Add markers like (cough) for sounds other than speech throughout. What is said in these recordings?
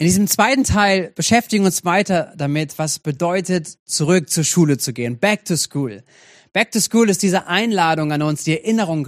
In diesem zweiten Teil beschäftigen uns weiter damit, was bedeutet, zurück zur Schule zu gehen. Back to school. Back to school ist diese Einladung an uns, die Erinnerung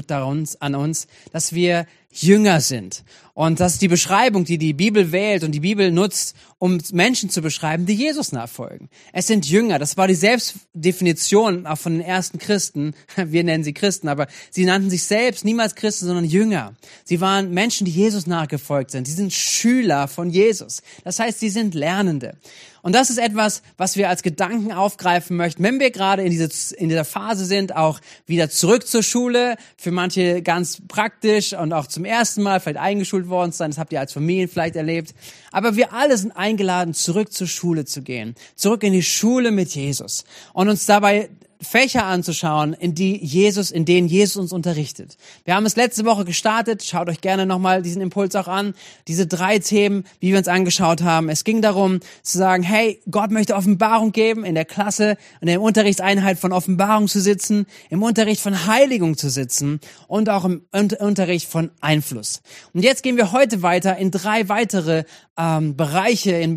an uns, dass wir Jünger sind. Und das ist die Beschreibung, die die Bibel wählt und die Bibel nutzt, um Menschen zu beschreiben, die Jesus nachfolgen. Es sind Jünger. Das war die Selbstdefinition auch von den ersten Christen. (laughs) Wir nennen sie Christen, aber sie nannten sich selbst niemals Christen, sondern Jünger. Sie waren Menschen, die Jesus nachgefolgt sind. Sie sind Schüler von Jesus. Das heißt, sie sind Lernende. Und das ist etwas, was wir als Gedanken aufgreifen möchten, wenn wir gerade in, diese, in dieser Phase sind, auch wieder zurück zur Schule, für manche ganz praktisch und auch zum ersten Mal vielleicht eingeschult worden sein, das habt ihr als Familien vielleicht erlebt. Aber wir alle sind eingeladen, zurück zur Schule zu gehen, zurück in die Schule mit Jesus. Und uns dabei Fächer anzuschauen, in die Jesus, in denen Jesus uns unterrichtet. Wir haben es letzte Woche gestartet. Schaut euch gerne nochmal diesen Impuls auch an. Diese drei Themen, wie wir uns angeschaut haben. Es ging darum zu sagen, hey, Gott möchte Offenbarung geben, in der Klasse, in der Unterrichtseinheit von Offenbarung zu sitzen, im Unterricht von Heiligung zu sitzen und auch im Unterricht von Einfluss. Und jetzt gehen wir heute weiter in drei weitere ähm, Bereiche, in,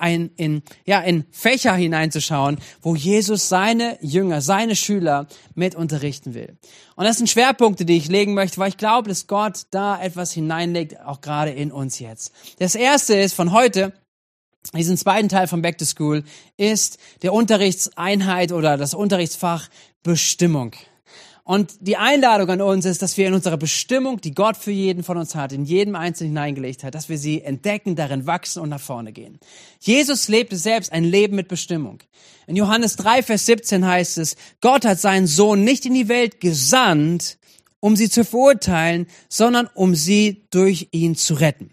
in, in, ja, in Fächer hineinzuschauen, wo Jesus seine Jünger, seine Schüler mit unterrichten will. Und das sind Schwerpunkte, die ich legen möchte, weil ich glaube, dass Gott da etwas hineinlegt, auch gerade in uns jetzt. Das erste ist von heute, diesen zweiten Teil von Back to School, ist der Unterrichtseinheit oder das Unterrichtsfach Bestimmung. Und die Einladung an uns ist, dass wir in unserer Bestimmung, die Gott für jeden von uns hat, in jedem Einzelnen hineingelegt hat, dass wir sie entdecken, darin wachsen und nach vorne gehen. Jesus lebte selbst ein Leben mit Bestimmung. In Johannes 3, Vers 17 heißt es, Gott hat seinen Sohn nicht in die Welt gesandt, um sie zu verurteilen, sondern um sie durch ihn zu retten.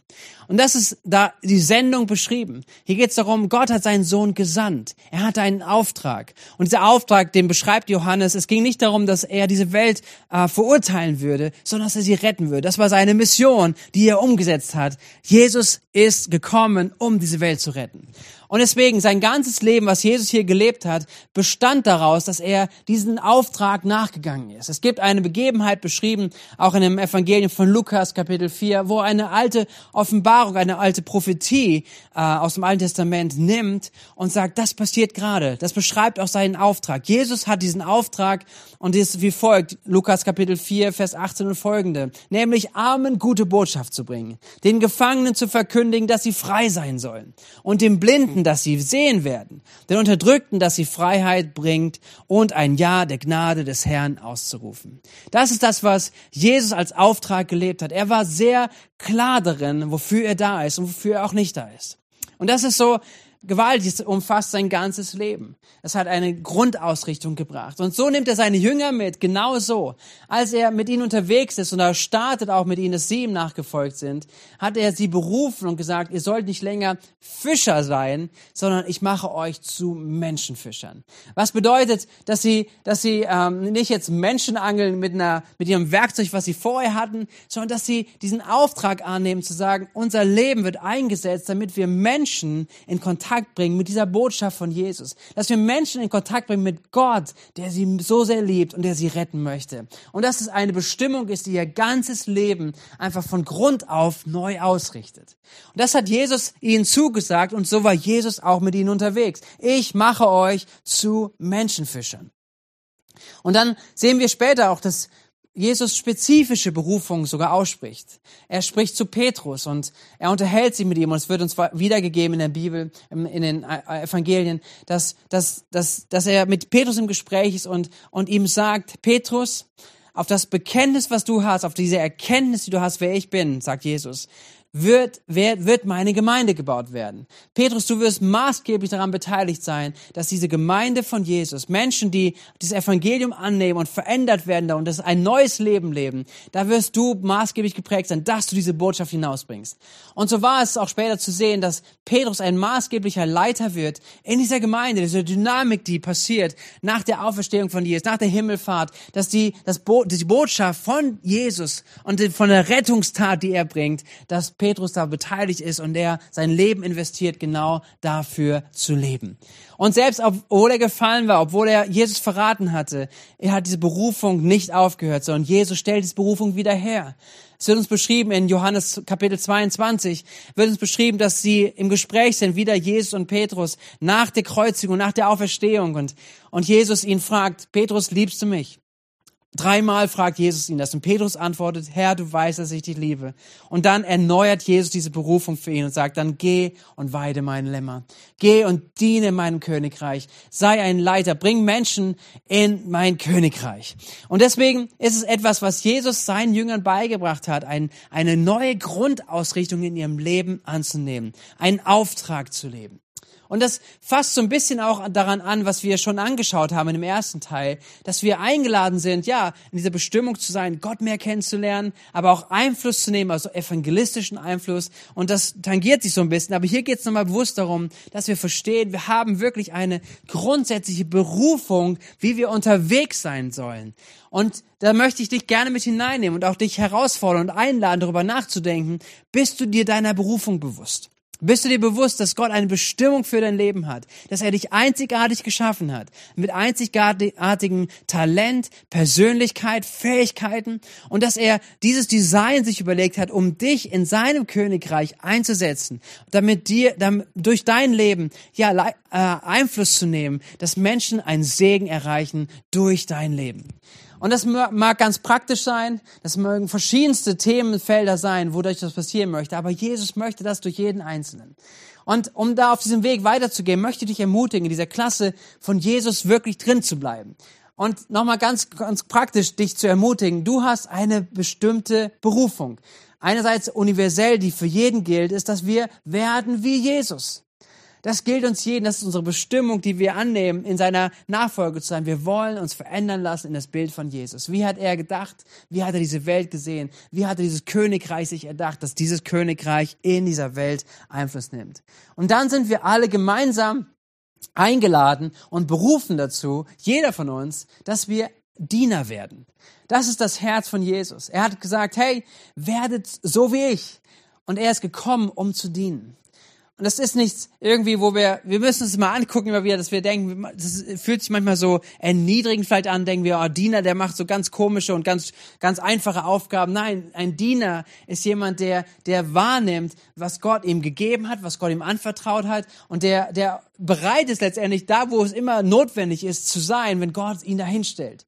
Und das ist da die Sendung beschrieben. Hier geht es darum, Gott hat seinen Sohn gesandt. Er hat einen Auftrag. Und dieser Auftrag, den beschreibt Johannes, es ging nicht darum, dass er diese Welt äh, verurteilen würde, sondern dass er sie retten würde. Das war seine Mission, die er umgesetzt hat. Jesus ist gekommen, um diese Welt zu retten. Und deswegen, sein ganzes Leben, was Jesus hier gelebt hat, bestand daraus, dass er diesen Auftrag nachgegangen ist. Es gibt eine Begebenheit beschrieben, auch in dem Evangelium von Lukas, Kapitel 4, wo eine alte Offenbarung, eine alte Prophetie äh, aus dem Alten Testament nimmt und sagt, das passiert gerade. Das beschreibt auch seinen Auftrag. Jesus hat diesen Auftrag und ist wie folgt, Lukas Kapitel 4, Vers 18 und folgende, nämlich Armen gute Botschaft zu bringen, den Gefangenen zu verkündigen, dass sie frei sein sollen und Blinden Blinden, dass sie sehen werden, den Unterdrückten, dass sie Freiheit bringt und ein Ja der Gnade des Herrn auszurufen. Das ist das, was Jesus als Auftrag gelebt hat. Er war sehr klar darin, wofür er da ist und wofür er auch nicht da ist. Und das ist so gewaltig, es umfasst sein ganzes Leben. Es hat eine Grundausrichtung gebracht. Und so nimmt er seine Jünger mit, genau so. Als er mit ihnen unterwegs ist und er startet auch mit ihnen, dass sie ihm nachgefolgt sind, hat er sie berufen und gesagt, ihr sollt nicht länger Fischer sein, sondern ich mache euch zu Menschenfischern. Was bedeutet, dass sie, dass sie ähm, nicht jetzt Menschen angeln mit, einer, mit ihrem Werkzeug, was sie vorher hatten, sondern dass sie diesen Auftrag annehmen, zu sagen, unser Leben wird eingesetzt, damit wir Menschen in Kontakt Kontakt bringen mit dieser Botschaft von Jesus. Dass wir Menschen in Kontakt bringen mit Gott, der sie so sehr liebt und der sie retten möchte. Und dass es eine Bestimmung ist, die ihr ganzes Leben einfach von Grund auf neu ausrichtet. Und das hat Jesus ihnen zugesagt und so war Jesus auch mit ihnen unterwegs. Ich mache euch zu Menschenfischern. Und dann sehen wir später auch, dass Jesus spezifische Berufung sogar ausspricht. Er spricht zu Petrus und er unterhält sich mit ihm und es wird uns wiedergegeben in der Bibel, in den äh, Evangelien, dass, dass, dass, dass er mit Petrus im Gespräch ist und, und ihm sagt, Petrus, auf das Bekenntnis, was du hast, auf diese Erkenntnis, die du hast, wer ich bin, sagt Jesus, wird, wird, wird meine Gemeinde gebaut werden. Petrus, du wirst maßgeblich daran beteiligt sein, dass diese Gemeinde von Jesus, Menschen, die dieses Evangelium annehmen und verändert werden da und das ein neues Leben leben, da wirst du maßgeblich geprägt sein, dass du diese Botschaft hinausbringst. Und so war es auch später zu sehen, dass Petrus ein maßgeblicher Leiter wird in dieser Gemeinde, diese Dynamik, die passiert nach der Auferstehung von Jesus, nach der Himmelfahrt, dass die, das Bo die Botschaft von Jesus und von der Rettungstat, die er bringt, dass Petrus da beteiligt ist und der sein Leben investiert, genau dafür zu leben. Und selbst obwohl er gefallen war, obwohl er Jesus verraten hatte, er hat diese Berufung nicht aufgehört, sondern Jesus stellt diese Berufung wieder her. es wird uns beschrieben in Johannes Kapitel 22, wird uns beschrieben, dass sie im Gespräch sind, wieder Jesus und Petrus, nach der Kreuzigung, nach der Auferstehung und, und Jesus ihn fragt, Petrus, liebst du mich? Dreimal fragt Jesus ihn das und Petrus antwortet, Herr, du weißt, dass ich dich liebe. Und dann erneuert Jesus diese Berufung für ihn und sagt, dann geh und weide meine Lämmer. Geh und diene meinem Königreich. Sei ein Leiter. Bring Menschen in mein Königreich. Und deswegen ist es etwas, was Jesus seinen Jüngern beigebracht hat, ein, eine neue Grundausrichtung in ihrem Leben anzunehmen, einen Auftrag zu leben. Und das fasst so ein bisschen auch daran an, was wir schon angeschaut haben dem ersten Teil, dass wir eingeladen sind, ja, in dieser Bestimmung zu sein, Gott mehr kennenzulernen, aber auch Einfluss zu nehmen, also evangelistischen Einfluss. Und das tangiert sich so ein bisschen. Aber hier geht es nochmal bewusst darum, dass wir verstehen, wir haben wirklich eine grundsätzliche Berufung, wie wir unterwegs sein sollen. Und da möchte ich dich gerne mit hineinnehmen und auch dich herausfordern und einladen, darüber nachzudenken, bist du dir deiner Berufung bewusst? Bist du dir bewusst, dass Gott eine Bestimmung für dein Leben hat, dass er dich einzigartig geschaffen hat, mit einzigartigem Talent, Persönlichkeit, Fähigkeiten? Und dass er dieses Design sich überlegt hat, um dich in seinem Königreich einzusetzen, damit dir damit, durch dein Leben ja äh, Einfluss zu nehmen, dass Menschen einen Segen erreichen durch dein Leben. Und das mag ganz praktisch sein, das mögen verschiedenste Themenfelder sein, wodurch das passieren möchte, aber Jesus möchte das durch jeden Einzelnen. Und um da auf diesem Weg weiterzugehen, möchte ich dich ermutigen, in dieser Klasse von Jesus wirklich drin zu bleiben. Und nochmal ganz, ganz praktisch dich zu ermutigen, du hast eine bestimmte Berufung. Einerseits universell, die für jeden gilt, ist, dass wir werden wie Jesus. Das gilt uns jeden, das ist unsere Bestimmung, die wir annehmen, in seiner Nachfolge zu sein. Wir wollen uns verändern lassen in das Bild von Jesus. Wie hat er gedacht? Wie hat er diese Welt gesehen? Wie hat er dieses Königreich sich erdacht, dass dieses Königreich in dieser Welt Einfluss nimmt? Und dann sind wir alle gemeinsam eingeladen und berufen dazu, jeder von uns, dass wir Diener werden. Das ist das Herz von Jesus. Er hat gesagt, hey, werdet so wie ich. Und er ist gekommen, um zu dienen. Und das ist nichts irgendwie, wo wir, wir müssen es mal angucken immer wieder, dass wir denken, das fühlt sich manchmal so erniedrigend vielleicht an, denken wir, oh, Diener, der macht so ganz komische und ganz, ganz einfache Aufgaben. Nein, ein Diener ist jemand, der, der wahrnimmt, was Gott ihm gegeben hat, was Gott ihm anvertraut hat und der, der bereit ist letztendlich da, wo es immer notwendig ist, zu sein, wenn Gott ihn dahinstellt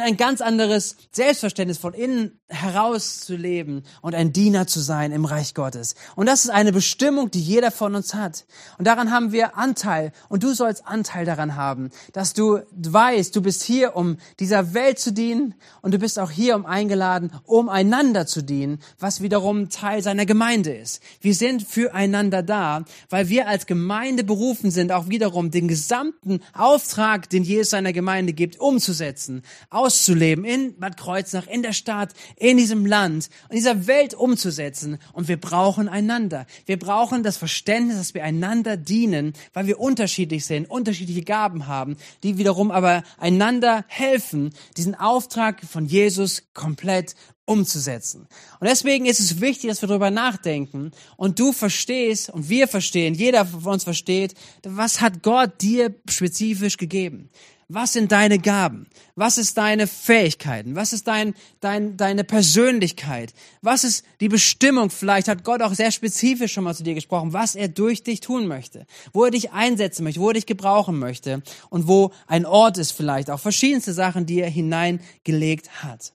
ein ganz anderes Selbstverständnis von innen heraus zu leben und ein Diener zu sein im Reich Gottes. Und das ist eine Bestimmung, die jeder von uns hat. Und daran haben wir Anteil. Und du sollst Anteil daran haben, dass du weißt, du bist hier, um dieser Welt zu dienen und du bist auch hier, um eingeladen, um einander zu dienen, was wiederum Teil seiner Gemeinde ist. Wir sind füreinander da, weil wir als Gemeinde berufen sind, auch wiederum den gesamten Auftrag, den Jesus seiner Gemeinde gibt, umzusetzen auszuleben in Bad Kreuznach, in der Stadt, in diesem Land, in dieser Welt umzusetzen. Und wir brauchen einander. Wir brauchen das Verständnis, dass wir einander dienen, weil wir unterschiedlich sind, unterschiedliche Gaben haben, die wiederum aber einander helfen, diesen Auftrag von Jesus komplett umzusetzen. Und deswegen ist es wichtig, dass wir darüber nachdenken und du verstehst und wir verstehen, jeder von uns versteht, was hat Gott dir spezifisch gegeben? Was sind deine Gaben? Was ist deine Fähigkeiten? Was ist dein, dein, deine Persönlichkeit? Was ist die Bestimmung? Vielleicht hat Gott auch sehr spezifisch schon mal zu dir gesprochen, was er durch dich tun möchte, wo er dich einsetzen möchte, wo er dich gebrauchen möchte und wo ein Ort ist vielleicht, auch verschiedenste Sachen, die er hineingelegt hat.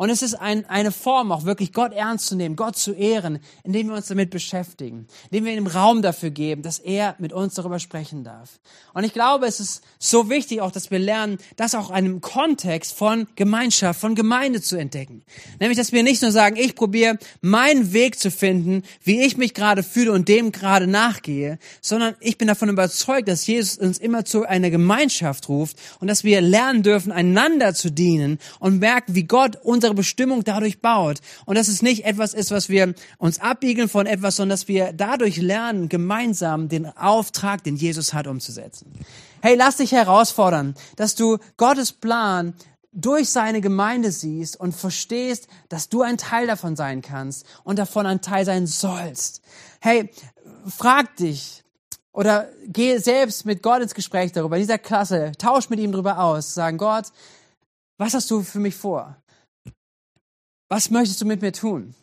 Und es ist ein, eine Form, auch wirklich Gott ernst zu nehmen, Gott zu ehren, indem wir uns damit beschäftigen, indem wir ihm Raum dafür geben, dass er mit uns darüber sprechen darf. Und ich glaube, es ist so wichtig auch, dass wir lernen, das auch in einem Kontext von Gemeinschaft, von Gemeinde zu entdecken. Nämlich, dass wir nicht nur sagen, ich probiere meinen Weg zu finden, wie ich mich gerade fühle und dem gerade nachgehe, sondern ich bin davon überzeugt, dass Jesus uns immer zu einer Gemeinschaft ruft und dass wir lernen dürfen, einander zu dienen und merken, wie Gott unser unsere Bestimmung dadurch baut. Und dass es nicht etwas ist, was wir uns abbiegeln von etwas, sondern dass wir dadurch lernen, gemeinsam den Auftrag, den Jesus hat, umzusetzen. Hey, lass dich herausfordern, dass du Gottes Plan durch seine Gemeinde siehst und verstehst, dass du ein Teil davon sein kannst und davon ein Teil sein sollst. Hey, frag dich oder geh selbst mit Gott ins Gespräch darüber, in dieser Klasse, tausch mit ihm darüber aus, sagen, Gott, was hast du für mich vor? Was möchtest du mit mir tun?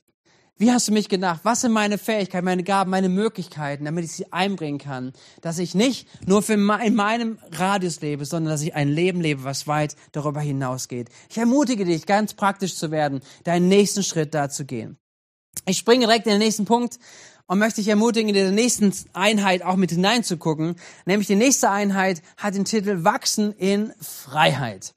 Wie hast du mich gedacht? Was sind meine Fähigkeiten, meine Gaben, meine Möglichkeiten, damit ich sie einbringen kann? Dass ich nicht nur für in meinem Radius lebe, sondern dass ich ein Leben lebe, was weit darüber hinausgeht. Ich ermutige dich, ganz praktisch zu werden, deinen nächsten Schritt da zu gehen. Ich springe direkt in den nächsten Punkt und möchte dich ermutigen, in der nächsten Einheit auch mit hineinzugucken. Nämlich die nächste Einheit hat den Titel Wachsen in Freiheit.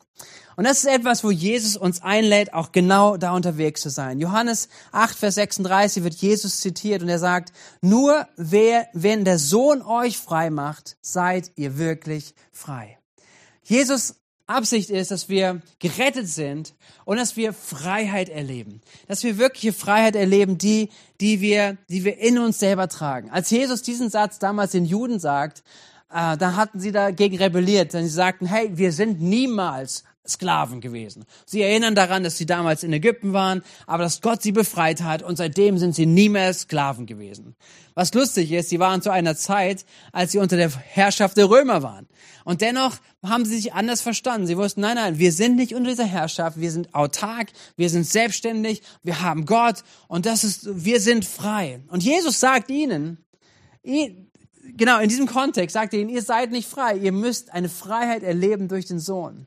Und das ist etwas, wo Jesus uns einlädt, auch genau da unterwegs zu sein. Johannes 8, Vers 36 wird Jesus zitiert und er sagt, nur wer, wenn der Sohn euch frei macht, seid ihr wirklich frei. Jesus Absicht ist, dass wir gerettet sind und dass wir Freiheit erleben. Dass wir wirkliche Freiheit erleben, die, die wir, die wir in uns selber tragen. Als Jesus diesen Satz damals den Juden sagt, äh, da hatten sie dagegen rebelliert, denn sie sagten, hey, wir sind niemals Sklaven gewesen. Sie erinnern daran, dass sie damals in Ägypten waren, aber dass Gott sie befreit hat und seitdem sind sie nie mehr Sklaven gewesen. Was lustig ist, sie waren zu einer Zeit, als sie unter der Herrschaft der Römer waren. Und dennoch haben sie sich anders verstanden. Sie wussten, nein, nein, wir sind nicht unter dieser Herrschaft, wir sind autark, wir sind selbstständig, wir haben Gott und das ist, wir sind frei. Und Jesus sagt ihnen, genau in diesem Kontext sagt er ihnen, ihr seid nicht frei, ihr müsst eine Freiheit erleben durch den Sohn.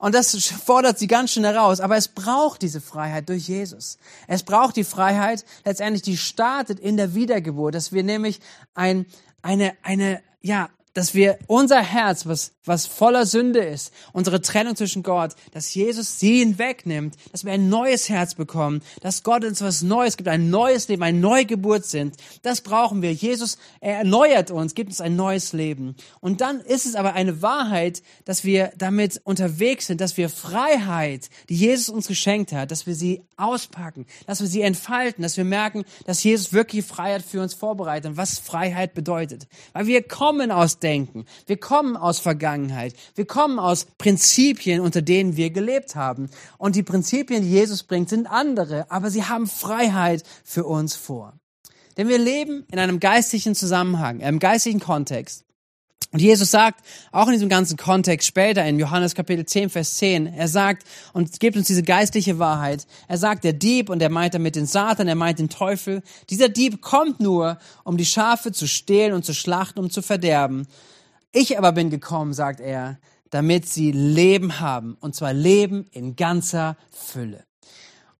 Und das fordert sie ganz schön heraus. Aber es braucht diese Freiheit durch Jesus. Es braucht die Freiheit, letztendlich, die startet in der Wiedergeburt, dass wir nämlich ein, eine, eine, ja, dass wir unser Herz, was, was voller Sünde ist, unsere Trennung zwischen Gott, dass Jesus sie hinwegnimmt, dass wir ein neues Herz bekommen, dass Gott uns was Neues gibt, ein neues Leben, eine Neugeburt sind. Das brauchen wir. Jesus erneuert uns, gibt uns ein neues Leben. Und dann ist es aber eine Wahrheit, dass wir damit unterwegs sind, dass wir Freiheit, die Jesus uns geschenkt hat, dass wir sie auspacken, dass wir sie entfalten, dass wir merken, dass Jesus wirklich Freiheit für uns vorbereitet und was Freiheit bedeutet. Weil wir kommen aus Denken. Wir kommen aus Vergangenheit. Wir kommen aus Prinzipien, unter denen wir gelebt haben. Und die Prinzipien, die Jesus bringt, sind andere, aber sie haben Freiheit für uns vor. Denn wir leben in einem geistlichen Zusammenhang, einem geistlichen Kontext. Und Jesus sagt, auch in diesem ganzen Kontext später in Johannes Kapitel 10, Vers 10, er sagt und gibt uns diese geistliche Wahrheit. Er sagt, der Dieb, und er meint damit den Satan, er meint den Teufel, dieser Dieb kommt nur, um die Schafe zu stehlen und zu schlachten, um zu verderben. Ich aber bin gekommen, sagt er, damit sie Leben haben, und zwar Leben in ganzer Fülle.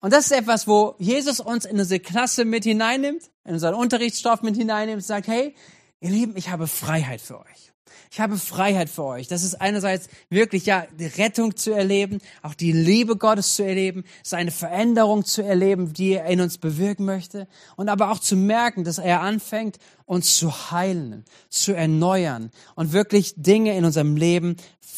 Und das ist etwas, wo Jesus uns in unsere Klasse mit hineinnimmt, in unseren Unterrichtsstoff mit hineinnimmt sagt, hey, ihr Lieben, ich habe Freiheit für euch. Ich habe Freiheit für euch. Das ist einerseits wirklich ja die Rettung zu erleben, auch die Liebe Gottes zu erleben, seine Veränderung zu erleben, die er in uns bewirken möchte und aber auch zu merken, dass er anfängt, uns zu heilen, zu erneuern und wirklich Dinge in unserem Leben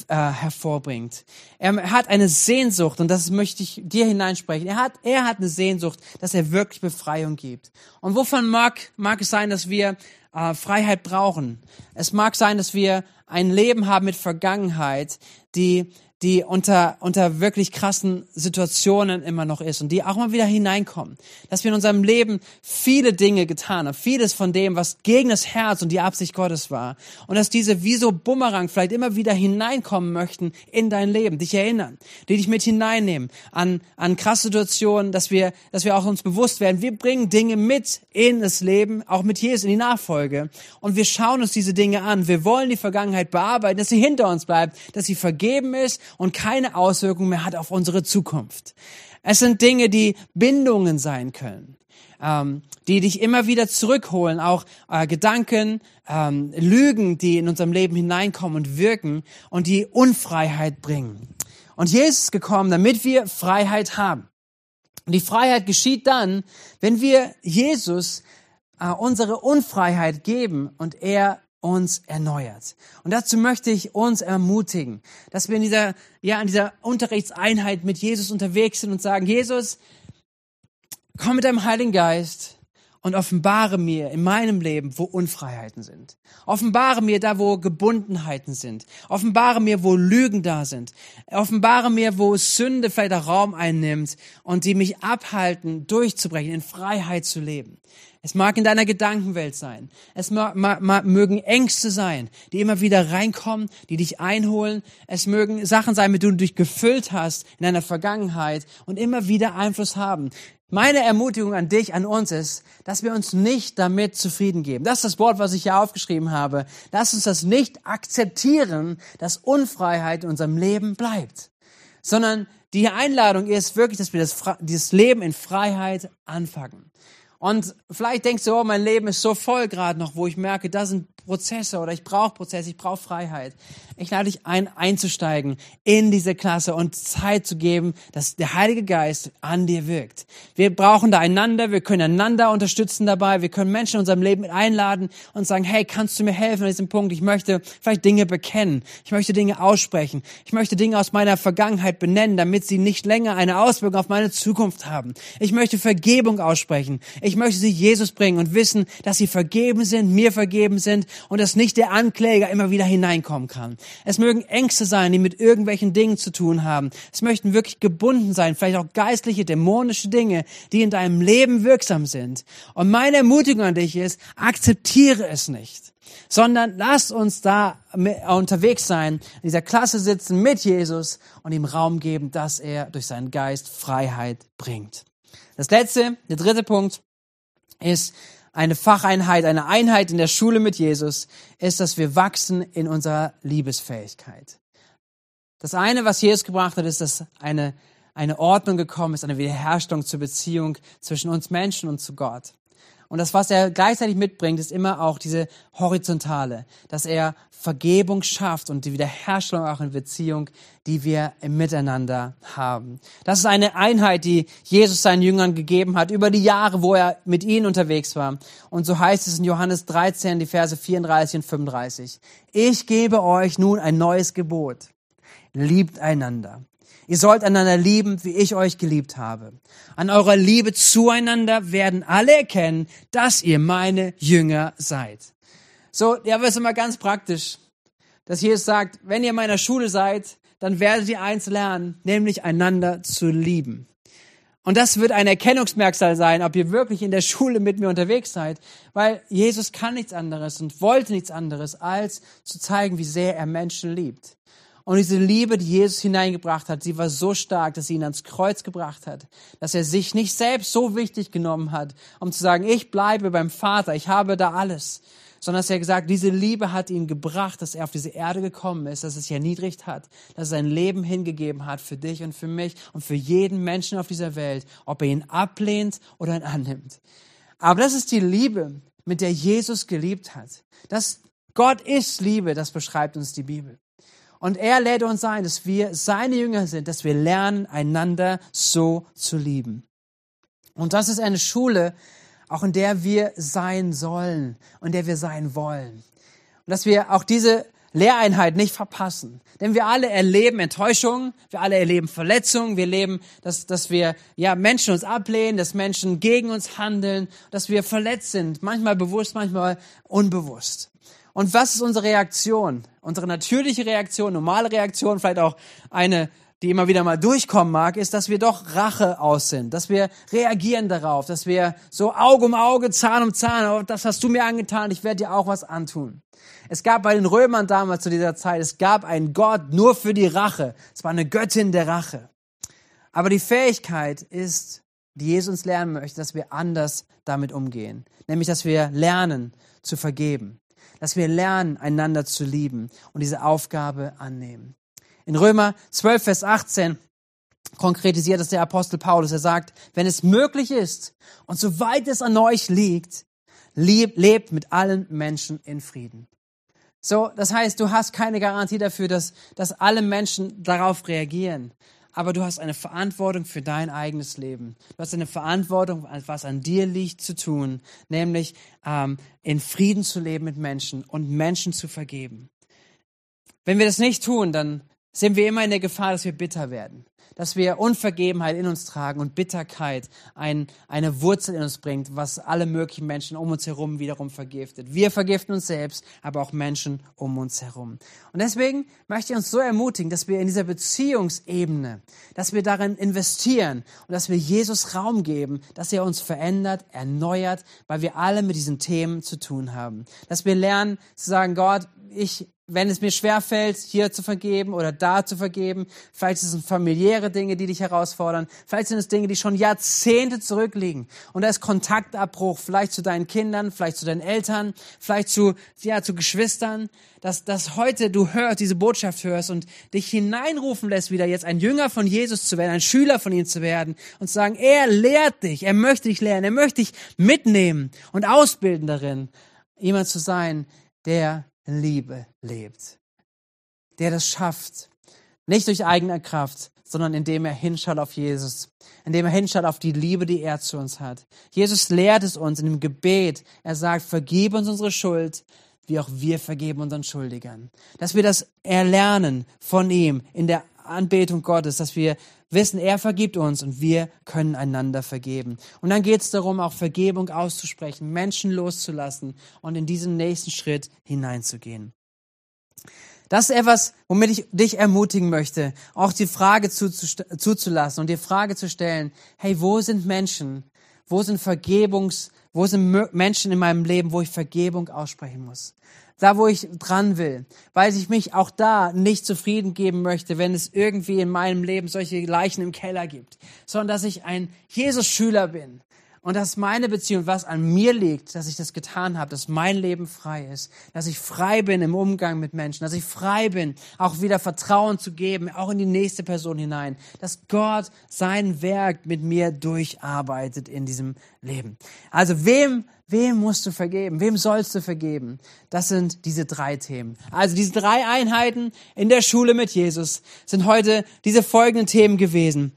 äh, hervorbringt. Er hat eine Sehnsucht und das möchte ich dir hineinsprechen. Er hat, er hat eine Sehnsucht, dass er wirklich Befreiung gibt. Und wovon mag, mag es sein, dass wir äh, Freiheit brauchen. Es mag sein, dass wir ein Leben haben mit Vergangenheit, die die unter, unter wirklich krassen Situationen immer noch ist und die auch mal wieder hineinkommen. Dass wir in unserem Leben viele Dinge getan haben, vieles von dem, was gegen das Herz und die Absicht Gottes war. Und dass diese wie so Bumerang vielleicht immer wieder hineinkommen möchten in dein Leben, dich erinnern, die dich mit hineinnehmen an, an krasse Situationen, dass wir, dass wir auch uns bewusst werden, wir bringen Dinge mit in das Leben, auch mit Jesus in die Nachfolge. Und wir schauen uns diese Dinge an. Wir wollen die Vergangenheit bearbeiten, dass sie hinter uns bleibt, dass sie vergeben ist und keine Auswirkungen mehr hat auf unsere Zukunft. Es sind Dinge, die Bindungen sein können, ähm, die dich immer wieder zurückholen, auch äh, Gedanken, ähm, Lügen, die in unserem Leben hineinkommen und wirken und die Unfreiheit bringen. Und Jesus ist gekommen, damit wir Freiheit haben. Und die Freiheit geschieht dann, wenn wir Jesus äh, unsere Unfreiheit geben und er uns erneuert. Und dazu möchte ich uns ermutigen, dass wir in dieser, ja, in dieser Unterrichtseinheit mit Jesus unterwegs sind und sagen, Jesus, komm mit deinem Heiligen Geist und offenbare mir in meinem Leben, wo Unfreiheiten sind. Offenbare mir da, wo Gebundenheiten sind. Offenbare mir, wo Lügen da sind. Offenbare mir, wo Sünde vielleicht auch Raum einnimmt und die mich abhalten, durchzubrechen, in Freiheit zu leben. Es mag in deiner Gedankenwelt sein. Es mögen Ängste sein, die immer wieder reinkommen, die dich einholen. Es mögen Sachen sein, mit denen du dich gefüllt hast in deiner Vergangenheit und immer wieder Einfluss haben. Meine Ermutigung an dich, an uns ist, dass wir uns nicht damit zufrieden geben. Das ist das Wort, was ich hier aufgeschrieben habe. Lass uns das nicht akzeptieren, dass Unfreiheit in unserem Leben bleibt, sondern die Einladung ist wirklich, dass wir das, dieses Leben in Freiheit anfangen. Und vielleicht denkst du, oh, mein Leben ist so voll gerade noch, wo ich merke, da sind Prozesse oder ich brauche Prozesse, ich brauche Freiheit. Ich lade dich ein, einzusteigen in diese Klasse und Zeit zu geben, dass der Heilige Geist an dir wirkt. Wir brauchen da einander, wir können einander unterstützen dabei, wir können Menschen in unserem Leben mit einladen und sagen, hey, kannst du mir helfen an diesem Punkt? Ich möchte vielleicht Dinge bekennen, ich möchte Dinge aussprechen, ich möchte Dinge aus meiner Vergangenheit benennen, damit sie nicht länger eine Auswirkung auf meine Zukunft haben. Ich möchte Vergebung aussprechen, ich möchte sie Jesus bringen und wissen, dass sie vergeben sind, mir vergeben sind und dass nicht der Ankläger immer wieder hineinkommen kann. Es mögen Ängste sein, die mit irgendwelchen Dingen zu tun haben. Es möchten wirklich gebunden sein, vielleicht auch geistliche, dämonische Dinge, die in deinem Leben wirksam sind. Und meine Ermutigung an dich ist, akzeptiere es nicht sondern lass uns da unterwegs sein, in dieser Klasse sitzen mit Jesus und ihm Raum geben, dass er durch seinen Geist Freiheit bringt. Das letzte, der dritte Punkt ist, eine Facheinheit, eine Einheit in der Schule mit Jesus, ist, dass wir wachsen in unserer Liebesfähigkeit. Das eine, was Jesus gebracht hat, ist, dass eine, eine Ordnung gekommen ist, eine Wiederherstellung zur Beziehung zwischen uns Menschen und zu Gott. Und das, was er gleichzeitig mitbringt, ist immer auch diese horizontale, dass er Vergebung schafft und die Wiederherstellung auch in Beziehung, die wir im Miteinander haben. Das ist eine Einheit, die Jesus seinen Jüngern gegeben hat über die Jahre, wo er mit ihnen unterwegs war. Und so heißt es in Johannes 13, die Verse 34 und 35. Ich gebe euch nun ein neues Gebot. Liebt einander. Ihr sollt einander lieben, wie ich euch geliebt habe. An eurer Liebe zueinander werden alle erkennen, dass ihr meine Jünger seid. So, ja, es ist immer ganz praktisch, dass Jesus sagt, wenn ihr in meiner Schule seid, dann werdet ihr eins lernen, nämlich einander zu lieben. Und das wird ein Erkennungsmerkmal sein, ob ihr wirklich in der Schule mit mir unterwegs seid, weil Jesus kann nichts anderes und wollte nichts anderes, als zu zeigen, wie sehr er Menschen liebt. Und diese Liebe, die Jesus hineingebracht hat, sie war so stark, dass sie ihn ans Kreuz gebracht hat, dass er sich nicht selbst so wichtig genommen hat, um zu sagen, ich bleibe beim Vater, ich habe da alles, sondern dass er gesagt, diese Liebe hat ihn gebracht, dass er auf diese Erde gekommen ist, dass er sich erniedrigt hat, dass er sein Leben hingegeben hat für dich und für mich und für jeden Menschen auf dieser Welt, ob er ihn ablehnt oder ihn annimmt. Aber das ist die Liebe, mit der Jesus geliebt hat. Das Gott ist Liebe, das beschreibt uns die Bibel. Und er lädt uns ein, dass wir seine Jünger sind, dass wir lernen, einander so zu lieben. Und das ist eine Schule, auch in der wir sein sollen und der wir sein wollen. Und dass wir auch diese Lehreinheit nicht verpassen. Denn wir alle erleben Enttäuschungen, wir alle erleben Verletzungen, wir erleben, dass, dass wir ja, Menschen uns ablehnen, dass Menschen gegen uns handeln, dass wir verletzt sind, manchmal bewusst, manchmal unbewusst. Und was ist unsere Reaktion? Unsere natürliche Reaktion, normale Reaktion, vielleicht auch eine, die immer wieder mal durchkommen mag, ist, dass wir doch Rache aus sind, dass wir reagieren darauf, dass wir so Auge um Auge, Zahn um Zahn, oh, das hast du mir angetan, ich werde dir auch was antun. Es gab bei den Römern damals zu dieser Zeit, es gab einen Gott nur für die Rache. Es war eine Göttin der Rache. Aber die Fähigkeit ist, die Jesus uns lernen möchte, dass wir anders damit umgehen. Nämlich, dass wir lernen zu vergeben dass wir lernen, einander zu lieben und diese Aufgabe annehmen. In Römer 12, Vers 18 konkretisiert es der Apostel Paulus. Er sagt, wenn es möglich ist und soweit es an euch liegt, lebt mit allen Menschen in Frieden. So, das heißt, du hast keine Garantie dafür, dass, dass alle Menschen darauf reagieren aber du hast eine Verantwortung für dein eigenes Leben. Du hast eine Verantwortung, was an dir liegt, zu tun, nämlich ähm, in Frieden zu leben mit Menschen und Menschen zu vergeben. Wenn wir das nicht tun, dann sind wir immer in der Gefahr, dass wir bitter werden. Dass wir Unvergebenheit in uns tragen und Bitterkeit ein, eine Wurzel in uns bringt, was alle möglichen Menschen um uns herum wiederum vergiftet. Wir vergiften uns selbst, aber auch Menschen um uns herum. Und deswegen möchte ich uns so ermutigen, dass wir in dieser Beziehungsebene, dass wir darin investieren und dass wir Jesus Raum geben, dass er uns verändert, erneuert, weil wir alle mit diesen Themen zu tun haben. Dass wir lernen zu sagen, Gott, ich wenn es mir schwerfällt, hier zu vergeben oder da zu vergeben, vielleicht sind es familiäre Dinge, die dich herausfordern, vielleicht sind es Dinge, die schon Jahrzehnte zurückliegen und da ist Kontaktabbruch, vielleicht zu deinen Kindern, vielleicht zu deinen Eltern, vielleicht zu, ja, zu Geschwistern, dass, dass heute du hörst, diese Botschaft hörst und dich hineinrufen lässt, wieder jetzt ein Jünger von Jesus zu werden, ein Schüler von ihm zu werden und zu sagen, er lehrt dich, er möchte dich lernen, er möchte dich mitnehmen und ausbilden darin, jemand zu sein, der Liebe lebt. Der das schafft. Nicht durch eigene Kraft, sondern indem er hinschaut auf Jesus, indem er hinschaut auf die Liebe, die er zu uns hat. Jesus lehrt es uns in dem Gebet. Er sagt, vergib uns unsere Schuld, wie auch wir vergeben unseren Schuldigern. Dass wir das erlernen von ihm in der Anbetung Gottes, dass wir wissen, er vergibt uns und wir können einander vergeben. Und dann geht es darum, auch Vergebung auszusprechen, Menschen loszulassen und in diesen nächsten Schritt hineinzugehen. Das ist etwas, womit ich dich ermutigen möchte, auch die Frage zuzulassen und die Frage zu stellen, hey, wo sind Menschen, wo sind Vergebungs, wo sind Menschen in meinem Leben, wo ich Vergebung aussprechen muss? da wo ich dran will, weil ich mich auch da nicht zufrieden geben möchte, wenn es irgendwie in meinem Leben solche Leichen im Keller gibt, sondern dass ich ein Jesus-Schüler bin und dass meine Beziehung, was an mir liegt, dass ich das getan habe, dass mein Leben frei ist, dass ich frei bin im Umgang mit Menschen, dass ich frei bin, auch wieder Vertrauen zu geben, auch in die nächste Person hinein, dass Gott sein Werk mit mir durcharbeitet in diesem Leben. Also wem Wem musst du vergeben? Wem sollst du vergeben? Das sind diese drei Themen. Also diese drei Einheiten in der Schule mit Jesus sind heute diese folgenden Themen gewesen.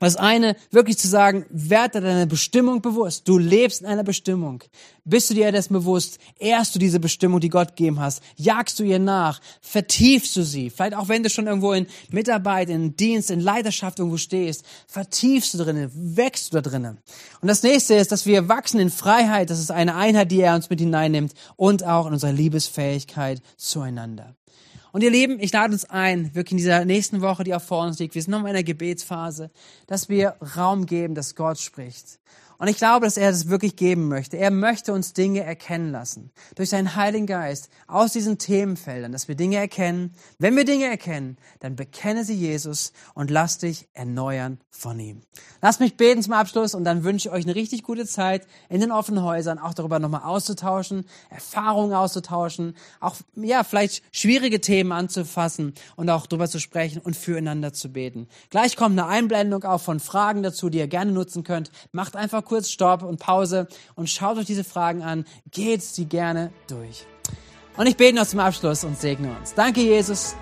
Das eine, wirklich zu sagen, werde deine Bestimmung bewusst. Du lebst in einer Bestimmung. Bist du dir dessen bewusst? Ehrst du diese Bestimmung, die Gott gegeben hast? Jagst du ihr nach? Vertiefst du sie? Vielleicht auch wenn du schon irgendwo in Mitarbeit, in Dienst, in Leiterschaft irgendwo stehst. Vertiefst du drinnen? Wächst du da drinnen? Und das nächste ist, dass wir wachsen in Freiheit. Das ist eine Einheit, die er uns mit hineinnimmt. Und auch in unserer Liebesfähigkeit zueinander. Und ihr Lieben, ich lade uns ein, wirklich in dieser nächsten Woche, die auch vor uns liegt, wir sind noch in einer Gebetsphase, dass wir Raum geben, dass Gott spricht. Und ich glaube, dass er das wirklich geben möchte. Er möchte uns Dinge erkennen lassen. Durch seinen Heiligen Geist aus diesen Themenfeldern, dass wir Dinge erkennen. Wenn wir Dinge erkennen, dann bekenne sie Jesus und lass dich erneuern von ihm. Lass mich beten zum Abschluss und dann wünsche ich euch eine richtig gute Zeit in den offenen Häusern, auch darüber nochmal auszutauschen, Erfahrungen auszutauschen, auch, ja, vielleicht schwierige Themen anzufassen und auch darüber zu sprechen und füreinander zu beten. Gleich kommt eine Einblendung auch von Fragen dazu, die ihr gerne nutzen könnt. Macht einfach kurz Stopp und Pause und schaut euch diese Fragen an. Geht sie gerne durch. Und ich bete noch zum Abschluss und segne uns. Danke, Jesus,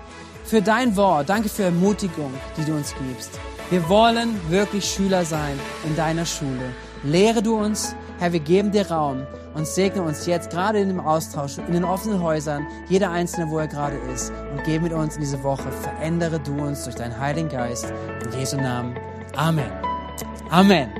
für dein Wort. Danke für Ermutigung, die du uns gibst. Wir wollen wirklich Schüler sein in deiner Schule. Lehre du uns, Herr, wir geben dir Raum und segne uns jetzt gerade in dem Austausch, in den offenen Häusern, jeder Einzelne, wo er gerade ist. Und geh mit uns in diese Woche. Verändere du uns durch deinen Heiligen Geist. In Jesu Namen. Amen. Amen.